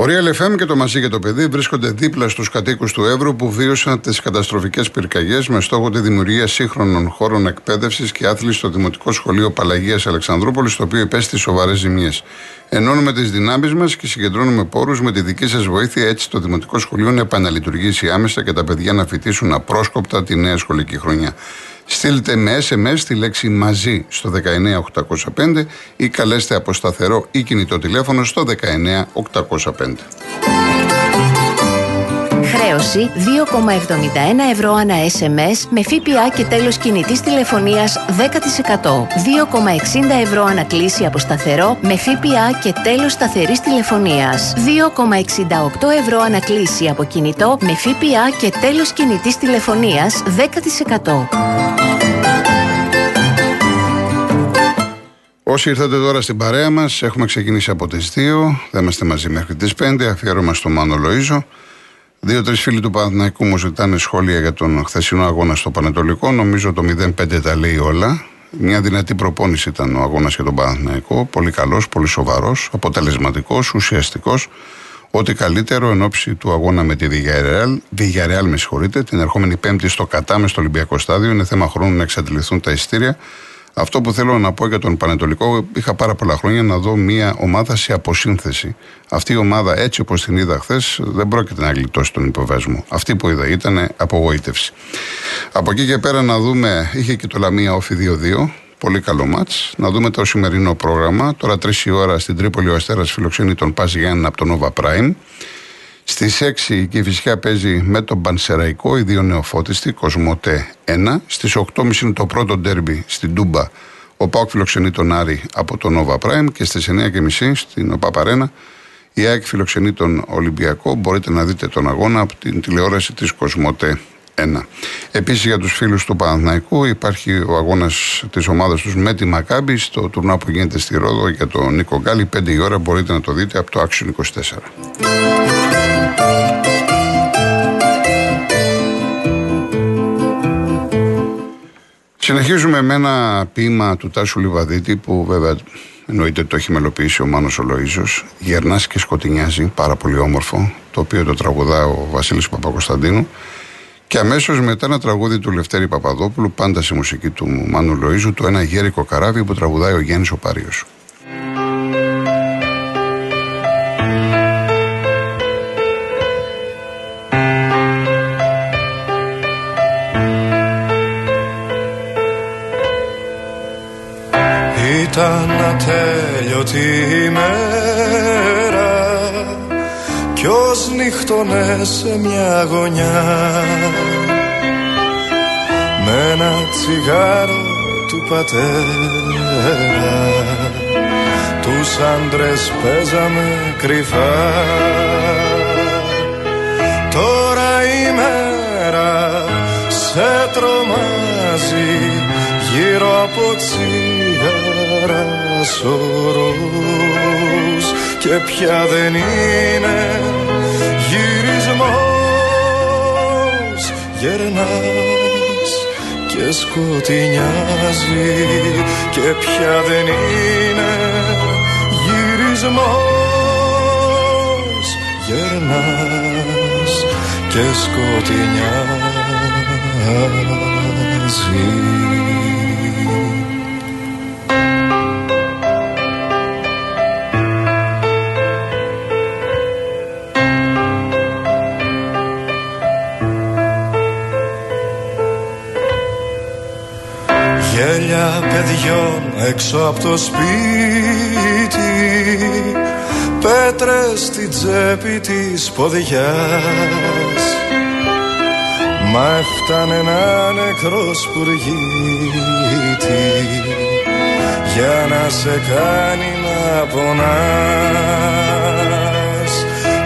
Ο Real FM και το Μαζί και το Παιδί βρίσκονται δίπλα στους κατοίκους του Εύρου που βίωσαν τις καταστροφικές πυρκαγιές με στόχο τη δημιουργία σύγχρονων χώρων εκπαίδευσης και άθληση στο Δημοτικό Σχολείο Παλαγίας Αλεξανδρούπολης, το οποίο υπέστη σοβαρές ζημιέ. Ενώνουμε τις δυνάμεις μας και συγκεντρώνουμε πόρους με τη δική σας βοήθεια, έτσι το Δημοτικό Σχολείο να επαναλειτουργήσει άμεσα και τα παιδιά να φοιτήσουν απρόσκοπτα τη νέα σχολική χρονιά. Στείλτε με SMS τη λέξη μαζί στο 19805 ή καλέστε από σταθερό ή κινητό τηλέφωνο στο 19805. Χρέωση 2,71 ευρώ ανά SMS με ΦΠΑ και τέλος κινητής τηλεφωνίας 10%. 2,60 ευρώ ανακλήση από σταθερό με ΦΠΑ και τέλος σταθερής τηλεφωνίας. 2,68 ευρώ ανακλήση από κινητό με ΦΠΑ και τέλος κινητής τηλεφωνίας 10%. Όσοι ήρθατε τώρα στην παρέα μας, έχουμε ξεκινήσει από τις 2. Δεν είμαστε μαζί μέχρι τις 5. Αφιέρωμα στο Μάνο Λοίζο. Δύο-τρεις φίλοι του Παναθηναϊκού μου ζητάνε σχόλια για τον χθεσινό αγώνα στο Πανετολικό. Νομίζω το 0-5 τα λέει όλα. Μια δυνατή προπόνηση ήταν ο αγώνας για τον Παναθηναϊκό. Πολύ καλός, πολύ σοβαρός, αποτελεσματικός, ουσιαστικός. Ό,τι καλύτερο εν ώψη του αγώνα με τη Villarreal, Villarreal με συγχωρείτε, την ερχόμενη Πέμπτη στο Κατάμε στο Ολυμπιακό Στάδιο. Είναι θέμα χρόνου να εξαντληθούν τα ειστήρια. Αυτό που θέλω να πω για τον Πανετολικό, είχα πάρα πολλά χρόνια να δω μια ομάδα σε αποσύνθεση. Αυτή η ομάδα, έτσι όπως την είδα χθες, δεν πρόκειται να γλιτώσει τον υποβέσμο. Αυτή που είδα ήταν απογοήτευση. Από εκεί και πέρα να δούμε, είχε και το Λαμία Όφη 2-2. Πολύ καλό μάτς. Να δούμε το σημερινό πρόγραμμα. Τώρα 3 η ώρα στην Τρίπολη ο Αστέρας φιλοξενεί τον Πας Γιάννη από τον Nova Prime. Στις 6 η φυσικά παίζει με τον Πανσεραϊκό, οι δύο νεοφώτιστοι, Κοσμοτέ 1. Στις 8.30 είναι το πρώτο ντέρμπι στην Τούμπα. Ο Πάοκ φιλοξενεί τον Άρη από τον Nova Prime και στις 9.30 στην Παπαρένα η ΑΕΚ φιλοξενεί τον Ολυμπιακό. Μπορείτε να δείτε τον αγώνα από την τηλεόραση της Κοσμοτέ 1. Επίσης για τους φίλους του Παναθηναϊκού υπάρχει ο αγώνας της ομάδας τους με τη Μακάμπη στο τουρνά που γίνεται στη Ρόδο για τον Νίκο Γκάλη. 5 η ώρα μπορείτε να το δείτε από το Action 24. Συνεχίζουμε με ένα ποίημα του Τάσου Λιβαδίτη που βέβαια εννοείται το έχει μελοποιήσει ο Μάνος ο Λοΐζος Γερνάς και σκοτεινιάζει, πάρα πολύ όμορφο το οποίο το τραγουδά ο Βασίλης Παπακοσταντίνου και αμέσως μετά ένα τραγούδι του Λευτέρη Παπαδόπουλου πάντα σε μουσική του Μάνου Λοΐζου το ένα γέρικο καράβι που τραγουδάει ο Γέννης ο Παρίος. Ήταν ατέλειωτη ημέρα. Κι ως νύχτωνε σε μια γωνιά. Με ένα τσιγάρο του πατέρα. Τους άντρες παίζαμε κρυφά. Τώρα η μέρα σε τρομάζει γύρω από τσιγάρο σωρός και πια δεν είναι γυρισμός. Γερνάς και σκοτεινιάζει και πια δεν είναι γυρισμός. Γερνάς και σκοτεινιάζει παιδιών έξω από το σπίτι. Πέτρες στην τσέπη της ποδιάς. Μα έφτανε ένα νεκρό σπουργίτη Για να σε κάνει να πονάς.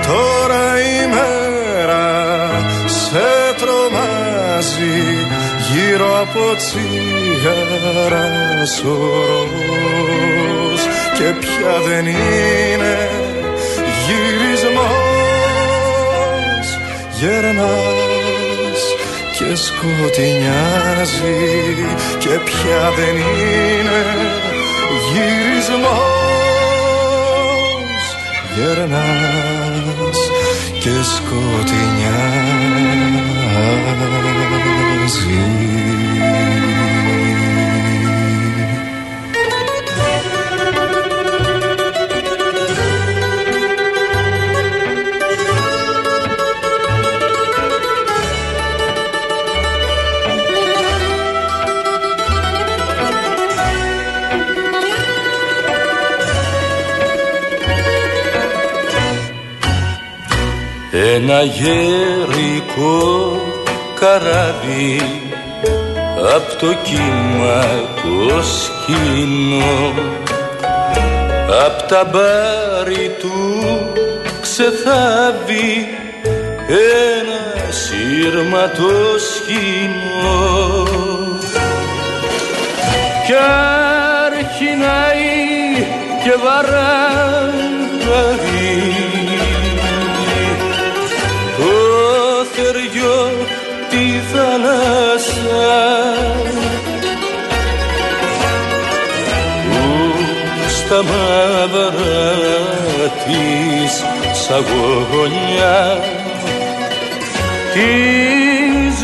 Τώρα η μέρα σε τρομάζει Γύρω από τσιγάρας σωρός Και πια δεν είναι γυρισμός. Γερνάς και σκοτεινιάζει. Και πια δεν είναι γυρισμός. Γερνάς και σκοτεινιάζει Ένα γερικό καράβι απ' το κύμα το σκηνό. Απ' τα μπάρι του ξεθάβει ένα σύρμα το σκηνό. Κι αρχινάει και βαράει θάλασσα. Που στα μαύρα της σαγόνιας. Τη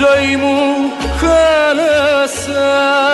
ζωή μου χάλασα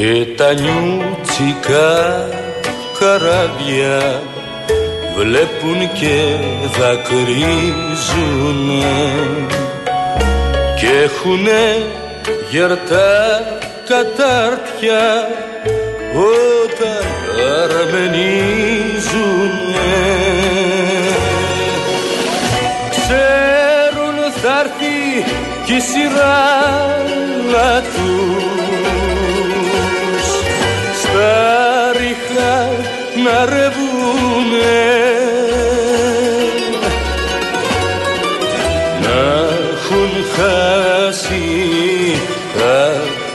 και τα νιούτσικα καράβια βλέπουν και δακρύζουν και έχουνε γερτά κατάρτια όταν αρμενίζουν ξέρουν θα έρθει κι η σειρά τους ρεβούνε να έχουν χάσει τα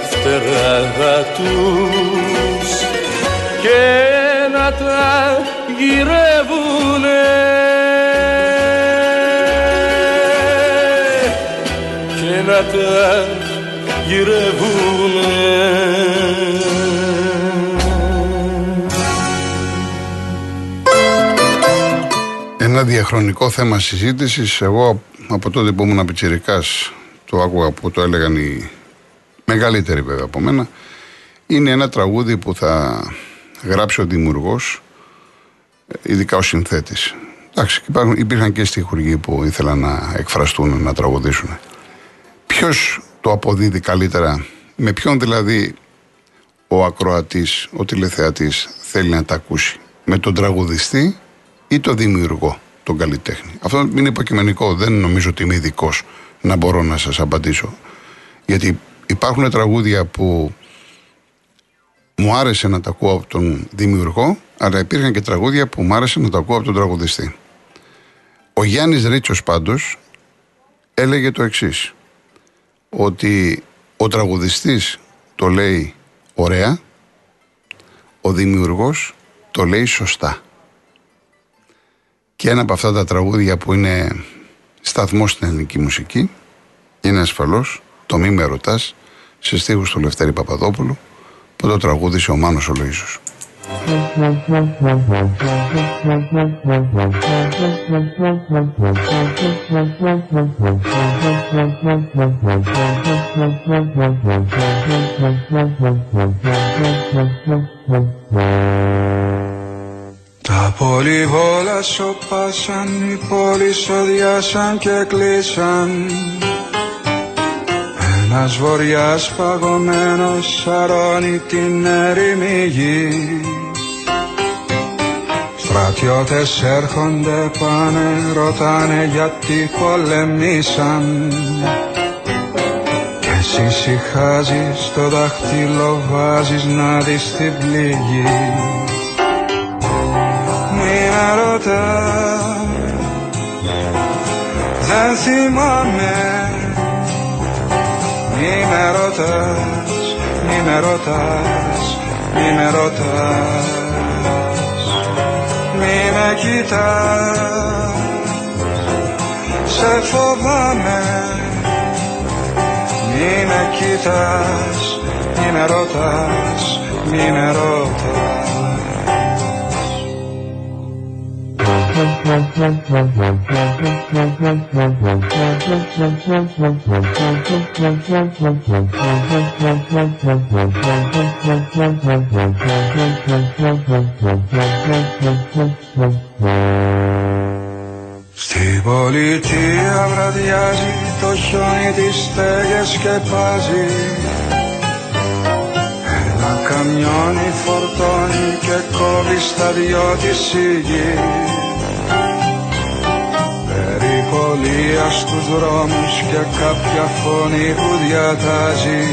φτερά τους και να τα γυρεύουνε. Και να τα γυρεύουνε ένα διαχρονικό θέμα συζήτησης. Εγώ από τότε που ήμουν πιτσυρικά, το άκουγα που το έλεγαν οι μεγαλύτεροι βέβαια από μένα. Είναι ένα τραγούδι που θα γράψει ο δημιουργός, ειδικά ο συνθέτης. Εντάξει, υπάρχουν, υπήρχαν και στιχουργοί που ήθελαν να εκφραστούν, να τραγουδήσουν. Ποιος το αποδίδει καλύτερα, με ποιον δηλαδή ο ακροατής, ο τηλεθεατής θέλει να τα ακούσει. Με τον τραγουδιστή ή τον δημιουργό, τον καλλιτέχνη. Αυτό είναι υποκειμενικό. Δεν νομίζω ότι είμαι ειδικός να μπορώ να σας απαντήσω. Γιατί υπάρχουν τραγούδια που μου άρεσε να τα ακούω από τον δημιουργό, αλλά υπήρχαν και τραγούδια που μου άρεσε να τα ακούω από τον τραγουδιστή. Ο Γιάννης Ρίτσος πάντως έλεγε το εξής ότι ο τραγουδιστής το λέει ωραία, ο δημιουργός το λέει σωστά. Και ένα από αυτά τα τραγούδια που είναι σταθμός στην ελληνική μουσική είναι ασφαλώς το «Μη με ρωτάς» σε στίχους του Λευτέρη Παπαδόπουλου που το τραγούδισε ο Μάνος ο Λοΐζος. Τα πολυβόλα σοπάσαν, οι πόλεις οδιάσαν και κλείσαν. Ένας βοριάς παγωμένος σαρώνει την έρημη γη. Στρατιώτες έρχονται πάνε, ρωτάνε γιατί πολεμήσαν. Κι εσύ συχάζεις, το δάχτυλο βάζεις να δεις την πληγή με ρωτά δεν θυμάμαι. Μη με ρωτάς, μη με ρωτάς, μη με ρωτάς μη με κοιτάς. Σε φοβάμαι. Μη με κοιτάς, μη με ρωτάς, μη με ρωτάς Στην πολιτεία βραδιάζει το χιόνι τις στέγες σκεπάζει Ένα καμιόνι φορτώνει και κόβει στα δυο της η γη Περιπολία στους δρόμους και κάποια φωνή που διατάζει.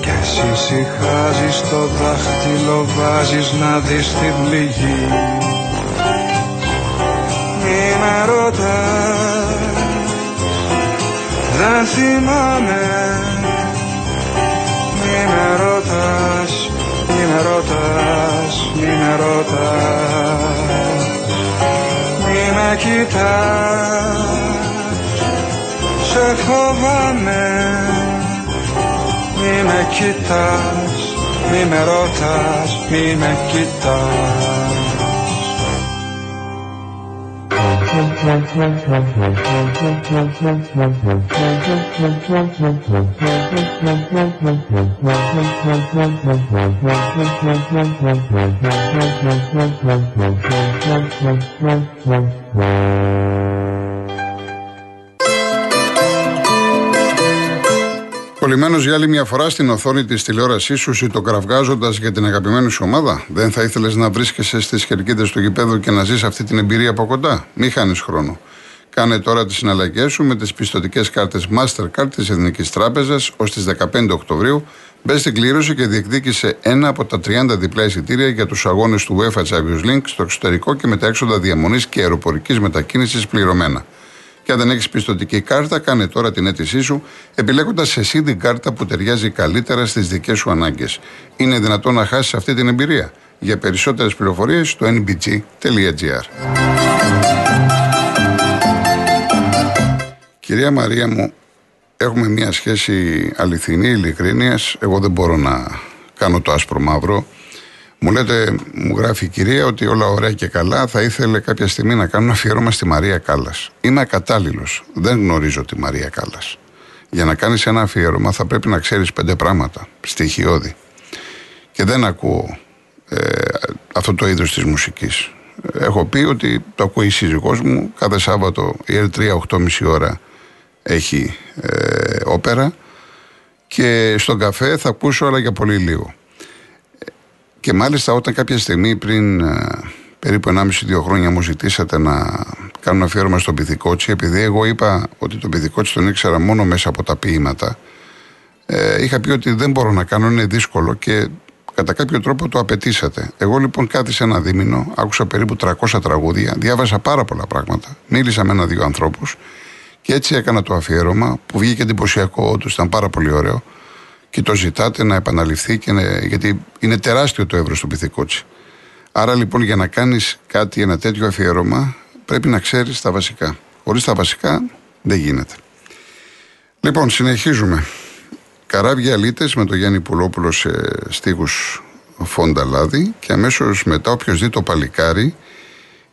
Και εσύ συχάζεις το δάχτυλο βάζεις να δεις την πληγή. Μη με ρωτάς Δεν θυμάμαι Μη με κοιτάς. Σε φοβάμαι Μη με κοιτάς Μη με ρωτάς Μη με κοιτάς Κολλημένος για άλλη μια φορά στην οθόνη της τηλεόρασής σου, σιτοκραυγάζοντα για την αγαπημένη σου ομάδα. Δεν θα ήθελες να βρίσκεσαι στις κερκίδε του γηπέδου και να ζεις αυτή την εμπειρία από κοντά. Μη χάνεις χρόνο. Κάνε τώρα τις συναλλαγές σου με τις πιστοτικές κάρτες Mastercard της Εθνικής Τράπεζας ως τις 15 Οκτωβρίου. Μπες στην κλήρωση και διεκδίκησε ένα από τα 30 διπλά εισιτήρια για τους αγώνες του UEFA Champions League στο εξωτερικό και με τα έξοδα διαμονής και αεροπορικής μετακίνησης πληρωμένα. Και αν δεν έχεις πιστοτική κάρτα, κάνε τώρα την αίτησή σου, επιλέγοντας εσύ την κάρτα που ταιριάζει καλύτερα στις δικές σου ανάγκες. Είναι δυνατόν να χάσεις αυτή την εμπειρία; Για περισσότερες πληροφορίες στο nbg.gr. Κυρία Μαρία μου, έχουμε μια σχέση αληθινή, ειλικρίνειας. Εγώ δεν μπορώ να κάνω το άσπρο μαύρο. Μου λέτε, μου γράφει η κυρία ότι όλα ωραία και καλά. Θα ήθελε κάποια στιγμή να κάνω αφιέρωμα στη Μαρία Κάλλας. Είμαι ακατάλληλος. Δεν γνωρίζω τη Μαρία Κάλλας. Για να κάνεις ένα αφιέρωμα θα πρέπει να ξέρεις πέντε πράγματα. Στοιχειώδη. Και δεν ακούω ε, αυτό το είδος της μουσικής. Έχω πει ότι το ακούει η σύζυγός μου κάθε Σάββατο η L3 8.30 ώρα έχει ε, όπερα και στον καφέ θα ακούσω αλλά για πολύ λίγο. Και μάλιστα όταν κάποια στιγμή πριν ε, περίπου 1,5-2 χρόνια μου ζητήσατε να κάνω αφιέρωμα στο πυθικότσι, επειδή εγώ είπα ότι το πυθικότσι τον ήξερα μόνο μέσα από τα ποίηματα, ε, είχα πει ότι δεν μπορώ να κάνω, είναι δύσκολο και κατά κάποιο τρόπο το απαιτήσατε. Εγώ λοιπόν κάθισα ένα δίμηνο, άκουσα περίπου 300 τραγούδια, διάβασα πάρα πολλά πράγματα, μίλησα με ένα-δύο ανθρώπους και έτσι έκανα το αφιέρωμα που βγήκε εντυπωσιακό, όντως ήταν πάρα πολύ ωραίο και το ζητάτε να επαναληφθεί και να, γιατί είναι τεράστιο το εύρος του πυθικότσι. Άρα λοιπόν για να κάνεις κάτι, ένα τέτοιο αφιέρωμα, πρέπει να ξέρεις τα βασικά. Χωρίς τα βασικά δεν γίνεται. Λοιπόν, συνεχίζουμε. Καράβια αλήτες με τον Γιάννη Πουλόπουλο σε στίχους Φόντα Λάδη και αμέσως μετά όποιος δει το παλικάρι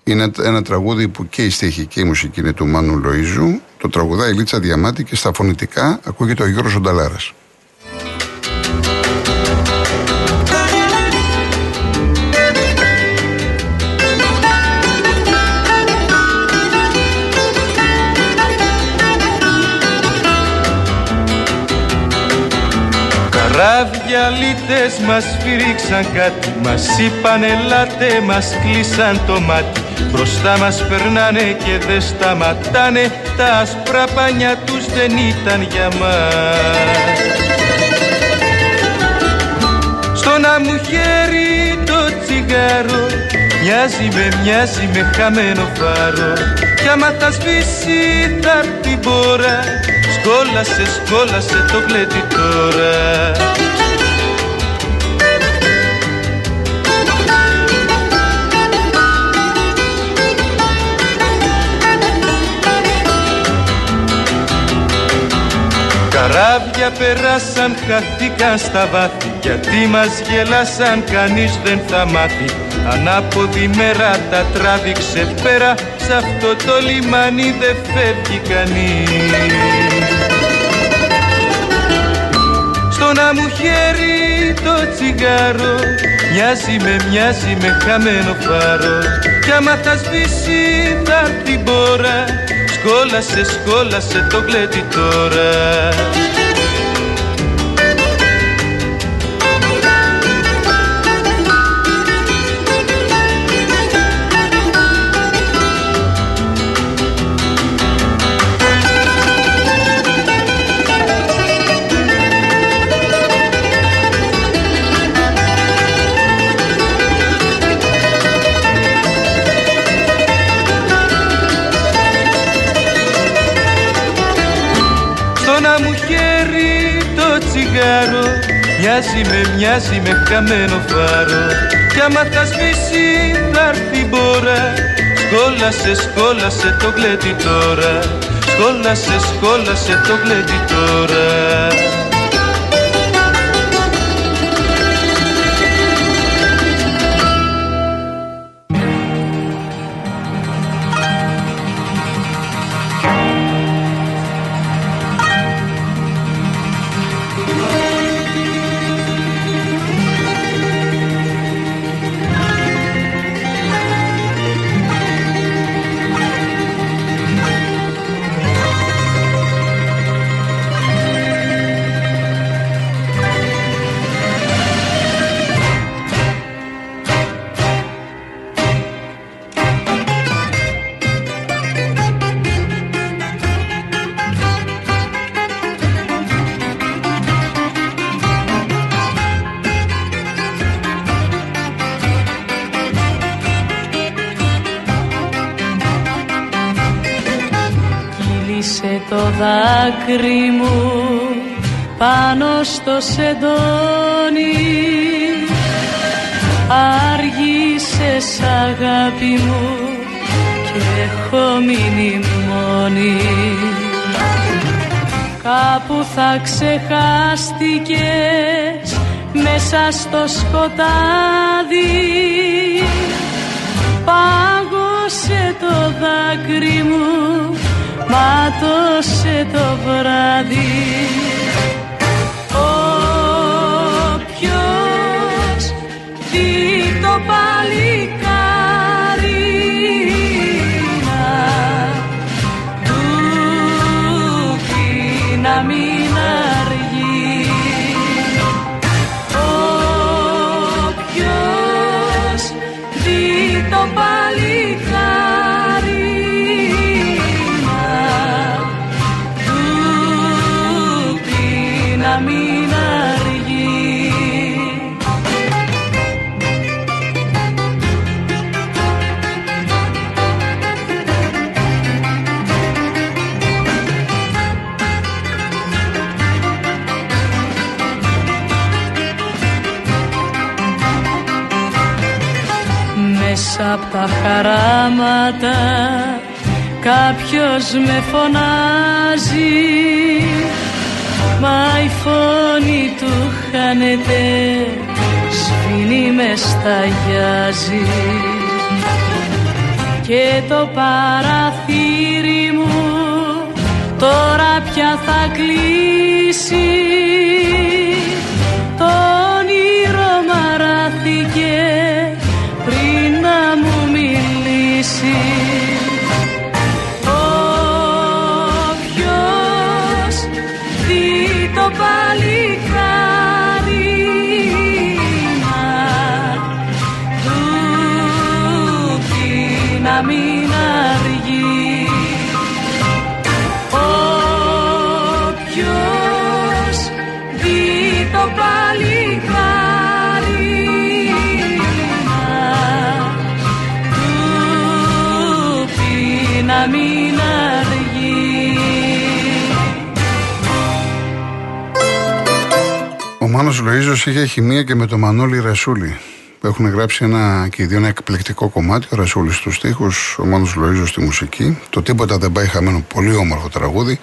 είναι ένα τραγούδι που και η στίχη και η μουσική είναι του Μάνου Λοΐζου το τραγουδάει η Λίτσα Διαμάτη και στα φωνητικά ακούγεται ο Γιώργος Ονταλάρας. Καράβια λίτες μας φυρίξαν κάτι Μας είπαν ελάτε, μας κλείσαν το μάτι Μπροστά μας περνάνε και δεν σταματάνε. Τα άσπρα πανιά τους δεν ήταν για μας. Στο να μου χέρι το τσιγάρο Μοιάζει με, μοιάζει με χαμένο φάρο Κι άμα θα σβήσει θα την πόρα Σκόλασε, σκόλασε το κλέτη τώρα Καράβια περάσαν, χαθήκαν στα βάθη. Γιατί μας γελάσαν, κανείς δεν θα μάθει. Ανάποδη μέρα τα τράβηξε πέρα Σ' αυτό το λιμάνι δεν φεύγει κανείς. Στο να μου χέρι το τσιγάρο Μοιάζει με, μοιάζει με χαμένο φάρο. Κι άμα θα σβήσει θα έρθει μπόρα Σκόλασε, σκόλασε το κλέτη τώρα Μοιάζει με, μοιάζει με χαμένο φάρο. Κι άμα θα σβήσει θα έρθει μπόρα. Σκόλασε, σκόλασε το γλέτι τώρα. Σκόλασε, σκόλασε το γλέτι τώρα δάκρυ μου πάνω στο σεντόνι. Άργησες αγάπη μου και έχω μείνει μόνη. Κάπου θα ξεχάστηκες μέσα στο σκοτάδι. Πάγωσε το δάκρυ μου μάτωσε το βράδυ. Όποιος δει το παλικάρι του πει να μην τα χαράματα. Κάποιος με φωνάζει Μα η φωνή του χάνεται. Σφινί με σταγιάζει και το παραθύρι μου τώρα πια θα κλείσει Ο Μάνος Λοΐζος είχε χημεία και με το Μανώλη Ρασούλη που έχουν γράψει ένα και ένα εκπληκτικό κομμάτι. Ο Ρασούλης στους στίχους, ο Μάνος Λοΐζος στη μουσική. Το τίποτα δεν πάει χαμένο, πολύ όμορφο τραγούδι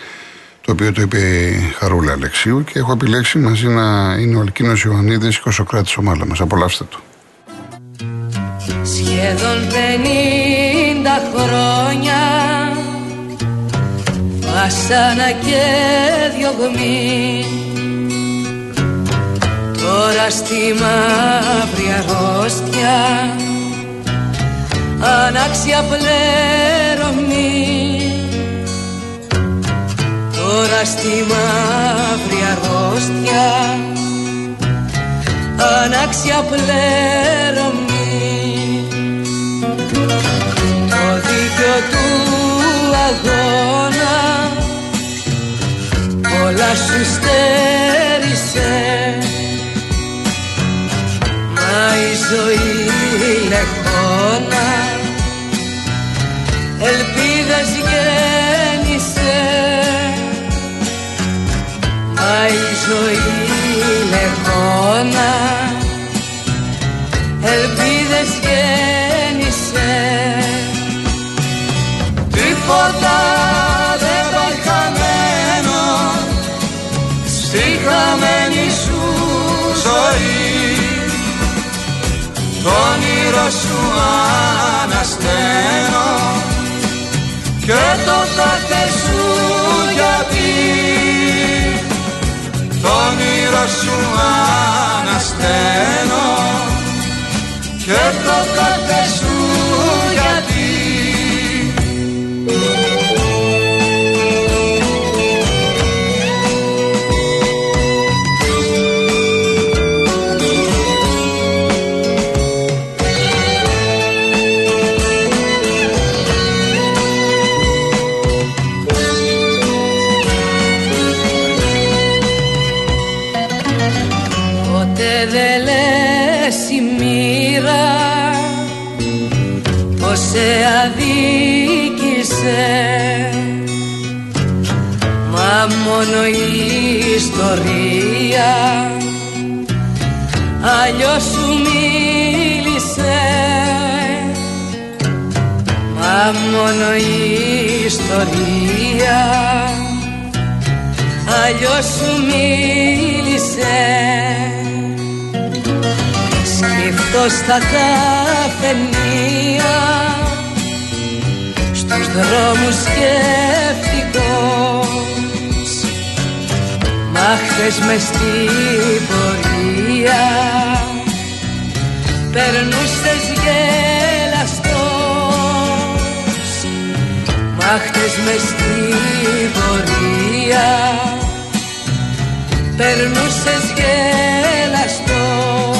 το οποίο το είπε η Χαρούλα Αλεξίου και έχω επιλέξει μαζί να είναι ο Αλκίνος Ιωαννίδης και ο Σοκράτης ο Μάλαμας. Απολαύστε το. Σχεδόν πενήντα χρόνια Βασάνα και διωγμή Τώρα στη μαύρη αρρώστια Ανάξια πλέρωμη Τώρα στη μαύρη αρρώστια. Ανάξια πλέρωμη. Το δίκιο του αγώνα Όλα σου στέρισε. Μα η ζωή λεχόνα Ελπίδες γέννησε Μα η ζωή λεχόνα Ελπίδες γέννησε. Τίποτα δεν πάει χαμένο Στη χαμένη σου ζωή. Το όνειρο σου ανασταίνω Και το κάθε σου όνειρο σου ανασταίνω Και το κάθε σου στα καφενεία. Στους δρόμους σκέφτικος Μα χθες μες στην πορεία. Περνούσες γελαστός. Μα χτες μες στην πορεία. Περνούσες γελαστός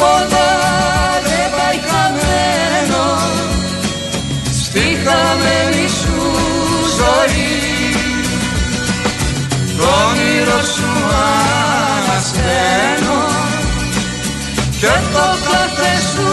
Τίποτα δεν πάει χαμένο. Στη χαμένη σου ζωή Το όνειρο σου ανασταίνω. Και το κάθε σου